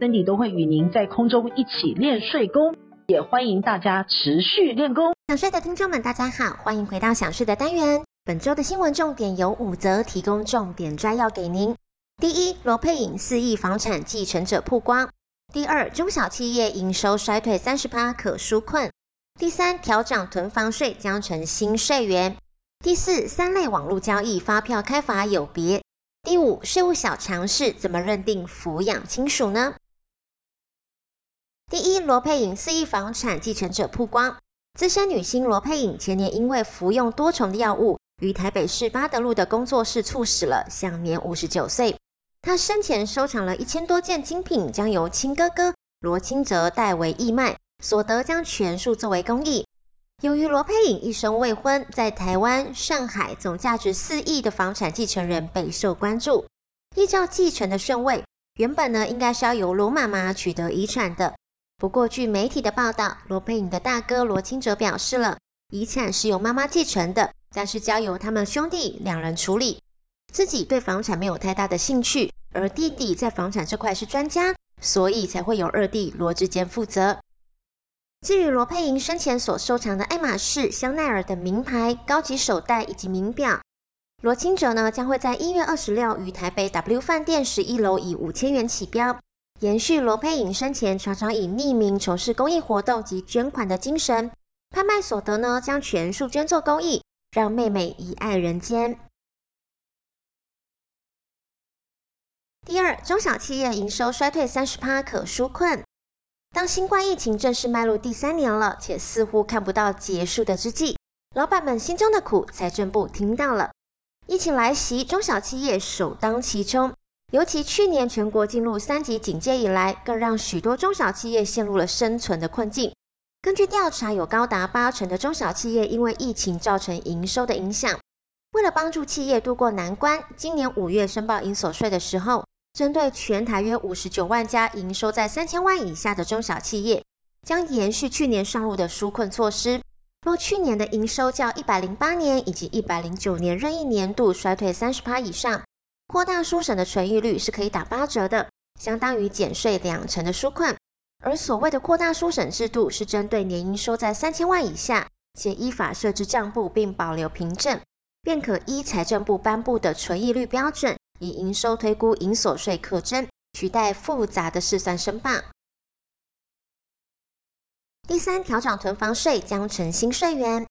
，Cindy 都会与您在空中一起练税功，也欢迎大家持续练功。想税的听众们，大家好，欢迎回到想税的单元。本周的新闻重点有五则，提供重点摘要给您。第一，罗佩颖四亿房产继承者曝光；第二，中小企业营收衰退三十趴可纾困；第三，调整囤房税将成新税源；第四，三类网络交易发票开法有别。第五，税务小常识，怎么认定抚养亲属呢？第一，罗佩颖四亿房产继承者曝光。资深女星罗佩颖前年因为服用多重的药物，于台北市八德路的工作室猝死了，享年五十九岁。她生前收藏了一千多件精品，将由亲哥哥罗清哲代为义卖，所得将全数作为公益。由于罗佩颖一生未婚，在台湾、上海总价值四亿的房产继承人备受关注。依照继承的顺位，原本呢应该是要由罗妈妈取得遗产的。不过据媒体的报道，罗佩颖的大哥罗清哲表示了，遗产是由妈妈继承的，但是交由他们兄弟两人处理。自己对房产没有太大的兴趣，而弟弟在房产这块是专家，所以才会由二弟罗志坚负责。至于罗佩莹生前所收藏的爱马仕、香奈儿等名牌高级手袋以及名表，罗清哲呢将会在一月二十六于台北 W 饭店十一楼以五千元起标，延续罗佩颖生前常常以匿名从事公益活动及捐款的精神，拍卖所得呢将全数捐作公益，让妹妹以爱人间。第二，中小企业营收衰退三十趴可纾困。当新冠疫情正式迈入第三年了，且似乎看不到结束的之际，老板们心中的苦，财政部听到了。疫情来袭，中小企业首当其冲，尤其去年全国进入三级警戒以来，更让许多中小企业陷入了生存的困境。根据调查，有高达八成的中小企业因为疫情造成营收的影响。为了帮助企业渡过难关，今年五月申报营所税的时候，针对全台约五十九万家营收在三千万以下的中小企业，将延续去年上路的纾困措施。若去年的营收较一百零八年以及一百零九年任意年度衰退三十趴以上，扩大书审的存疑率是可以打八折的，相当于减税两成的纾困。而所谓的扩大书审制度，是针对年营收在三千万以下，且依法设置账簿并保留凭证，便可依财政部颁布的存疑率标准。以营收推估营所税课征，取代复杂的试算申报。第三，调涨囤房税将成新税源。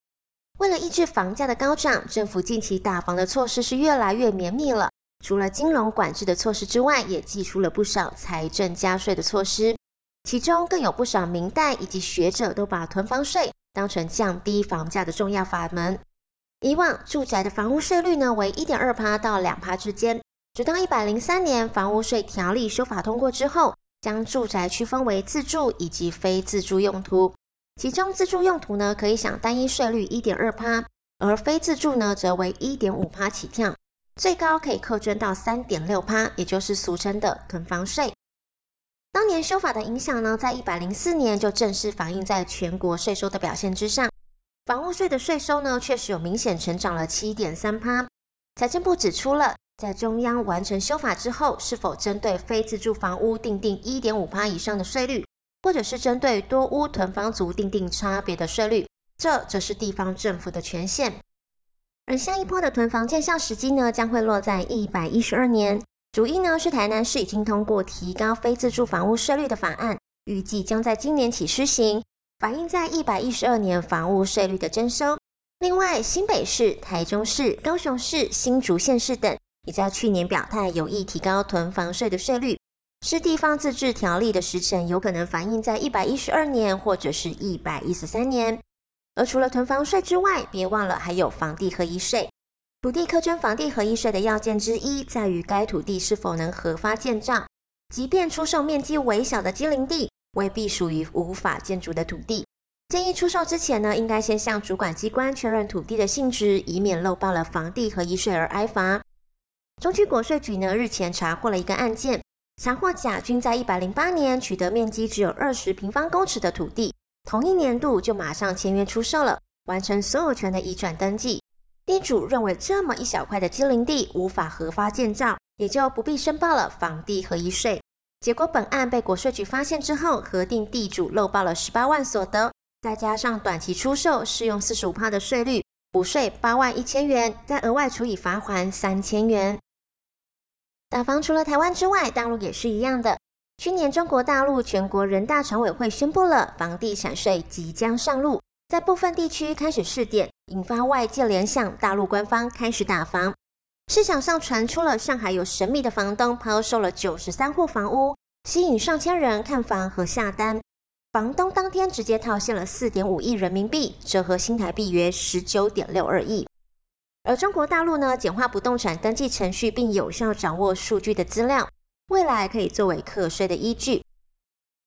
为了抑制房价的高涨，政府近期打房的措施是越来越绵密了。除了金融管制的措施之外，也祭出了不少财政加税的措施。其中更有不少明代以及学者都把囤房税当成降低房价的重要法门。以往住宅的房屋税率呢为一点二趴到两趴之间。直到一百零三年房屋税条例修法通过之后，将住宅区分为自住以及非自住用途。其中自住用途呢，可以享单一税率一点二趴，而非自住呢，则为一点五趴起跳，最高可以课征到三点六趴，也就是俗称的囤房税。当年修法的影响呢，在一百零四年就正式反映在全国税收的表现之上。房屋税的税收呢，确实有明显成长了七点三趴。财政部指出了。在中央完成修法之后，是否针对非自住房屋定定一点五趴以上的税率，或者是针对多屋囤房族定定差别的税率，这则是地方政府的权限。而下一波的囤房见效时机呢，将会落在一百一十二年。主因呢是台南市已经通过提高非自住房屋税率的法案，预计将在今年起施行，反映在一百一十二年房屋税率的征收。另外，新北市、台中市、高雄市、新竹县市等。也在去年表态有意提高囤房税的税率，是地方自治条例的时程有可能反映在一百一十二年或者是一百一十三年。而除了囤房税之外，别忘了还有房地合一税。土地课征房地合一税的要件之一，在于该土地是否能合法建造。即便出售面积微小的机零地，未必属于无法建筑的土地。建议出售之前呢，应该先向主管机关确认土地的性质，以免漏报了房地合一税而挨罚。中区国税局呢日前查获了一个案件，查获甲君在一百零八年取得面积只有二十平方公尺的土地，同一年度就马上签约出售了，完成所有权的移转登记。地主认为这么一小块的机零地无法合法建造，也就不必申报了房地合一税。结果本案被国税局发现之后，核定地主漏报了十八万所得。再加上短期出售适用四十五趴的税率，补税八万一千元，再额外处以罚锾三千元。打房除了台湾之外，大陆也是一样的。去年中国大陆全国人大常委会宣布了房地产税即将上路，在部分地区开始试点，引发外界联想，大陆官方开始打房。市场上传出了上海有神秘的房东抛售了九十三户房屋，吸引上千人看房和下单。房东当天直接套现了四点五亿人民币，折合新台币约十九点六二亿。而中国大陆呢，简化不动产登记程序，并有效掌握数据的资料，未来可以作为课税的依据。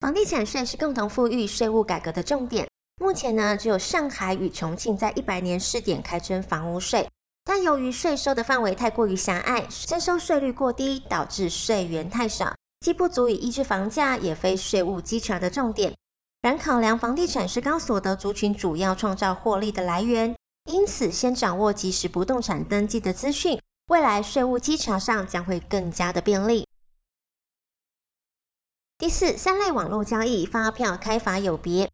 房地产税是共同富裕税务改革的重点。目前呢，只有上海与重庆在一百年试点开征房屋税，但由于税收的范围太过于狭隘，征收税率过低，导致税源太少，既不足以抑制房价，也非税务稽查的重点。然考量房地产是高所得族群主要创造获利的来源，因此先掌握即时不动产登记的资讯，未来税务稽查上将会更加的便利。第四，三类网络交易发票开法有别。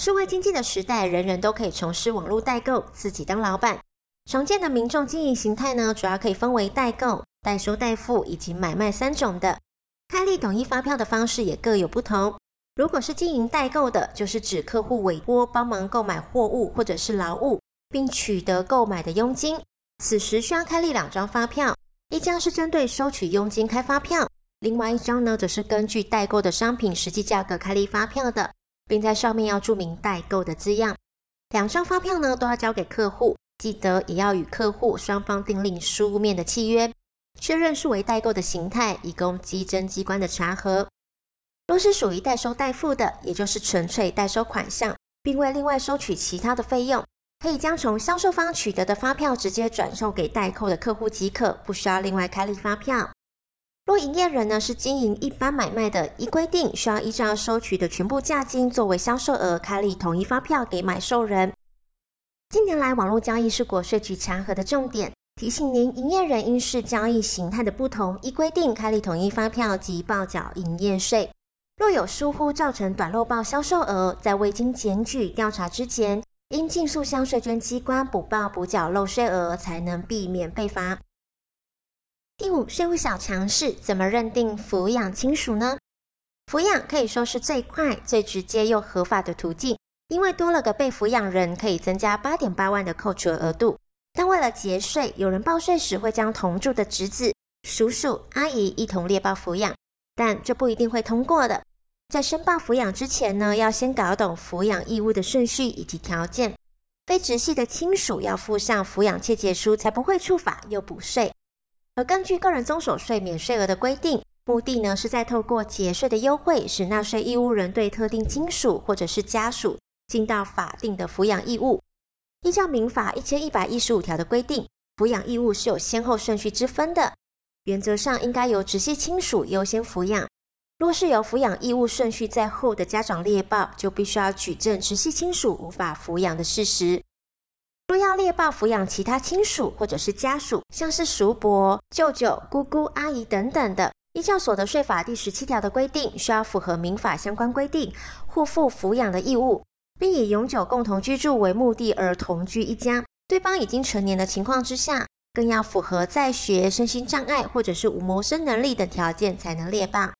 数位经济的时代，人人都可以从事网络代购，自己当老板。常见的民众经营形态呢，主要可以分为代购、代收代付以及买卖三种的。开立统一发票的方式也各有不同。如果是经营代购的，就是指客户委托帮忙购买货物或者是劳务，并取得购买的佣金。此时需要开立两张发票，一张是针对收取佣金开发票，另外一张呢，则是根据代购的商品实际价格开立发票的，并在上面要注明代购的字样。两张发票呢，都要交给客户，记得也要与客户双方订立书面的契约，确认是为代购的形态，以供稽征机关的查核。若是属于代收代付的，也就是纯粹代收款项，并未另外收取其他的费用，可以将从销售方取得的发票直接转售给代扣的客户即可，不需要另外开立发票。若营业人呢是经营一般买卖的，依规定需要依照收取的全部价金作为销售额，开立统一发票给买受人。近年来，网络交易是国税局查核的重点，提醒您，营业人因视交易形态的不同，依规定开立统一发票及报缴营业税。若有疏忽造成短漏报销售额，在未经检举调查之前，应尽速向税捐机关补报补缴漏税额，才能避免被罚。第五，税务小常识，怎么认定抚养亲属呢？抚养可以说是最快、最直接又合法的途径，因为多了个被抚养人，可以增加八点八万的扣除额度。但为了节税，有人报税时会将同住的侄子、叔叔、阿姨一同列报抚养，但这不一定会通过的。在申报抚养之前呢，要先搞懂抚养义务的顺序以及条件。非直系的亲属要附上抚养切结书，才不会触法又补税。而根据个人综所税免税额的规定，目的呢是在透过节税的优惠，使纳税义务人对特定亲属或者是家属尽到法定的抚养义务。依照民法一千一百一十五条的规定，抚养义务是有先后顺序之分的，原则上应该由直系亲属优先抚养。若是有抚养义务顺序在后的家长列报，就必须要举证直系亲属无法抚养的事实。若要列报抚养其他亲属或者是家属，像是叔伯、舅舅、姑姑、阿姨等等的，依照所得税法第十七条的规定，需要符合民法相关规定，互负抚养的义务，并以永久共同居住为目的而同居一家。对方已经成年的情况之下，更要符合在学、身心障碍或者是无谋生能力等条件才能列报。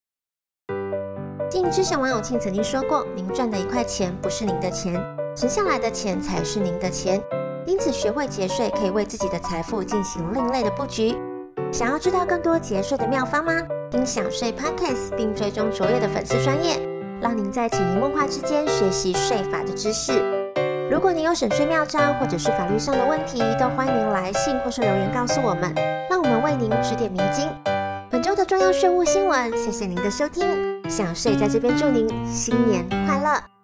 经营之前，王永庆曾经说过：“您赚的一块钱不是您的钱，存下来的钱才是您的钱。因此，学会节税可以为自己的财富进行另类的布局。想要知道更多节税的妙方吗？听享税 Podcast 并追踪卓越的粉丝专业，让您在潜移默化之间学习税法的知识。如果您有省税妙招或者是法律上的问题，都欢迎来信或是留言告诉我们，让我们为您指点迷津。”本周的重要税务新闻，谢谢您的收听。想税在这边祝您新年快乐。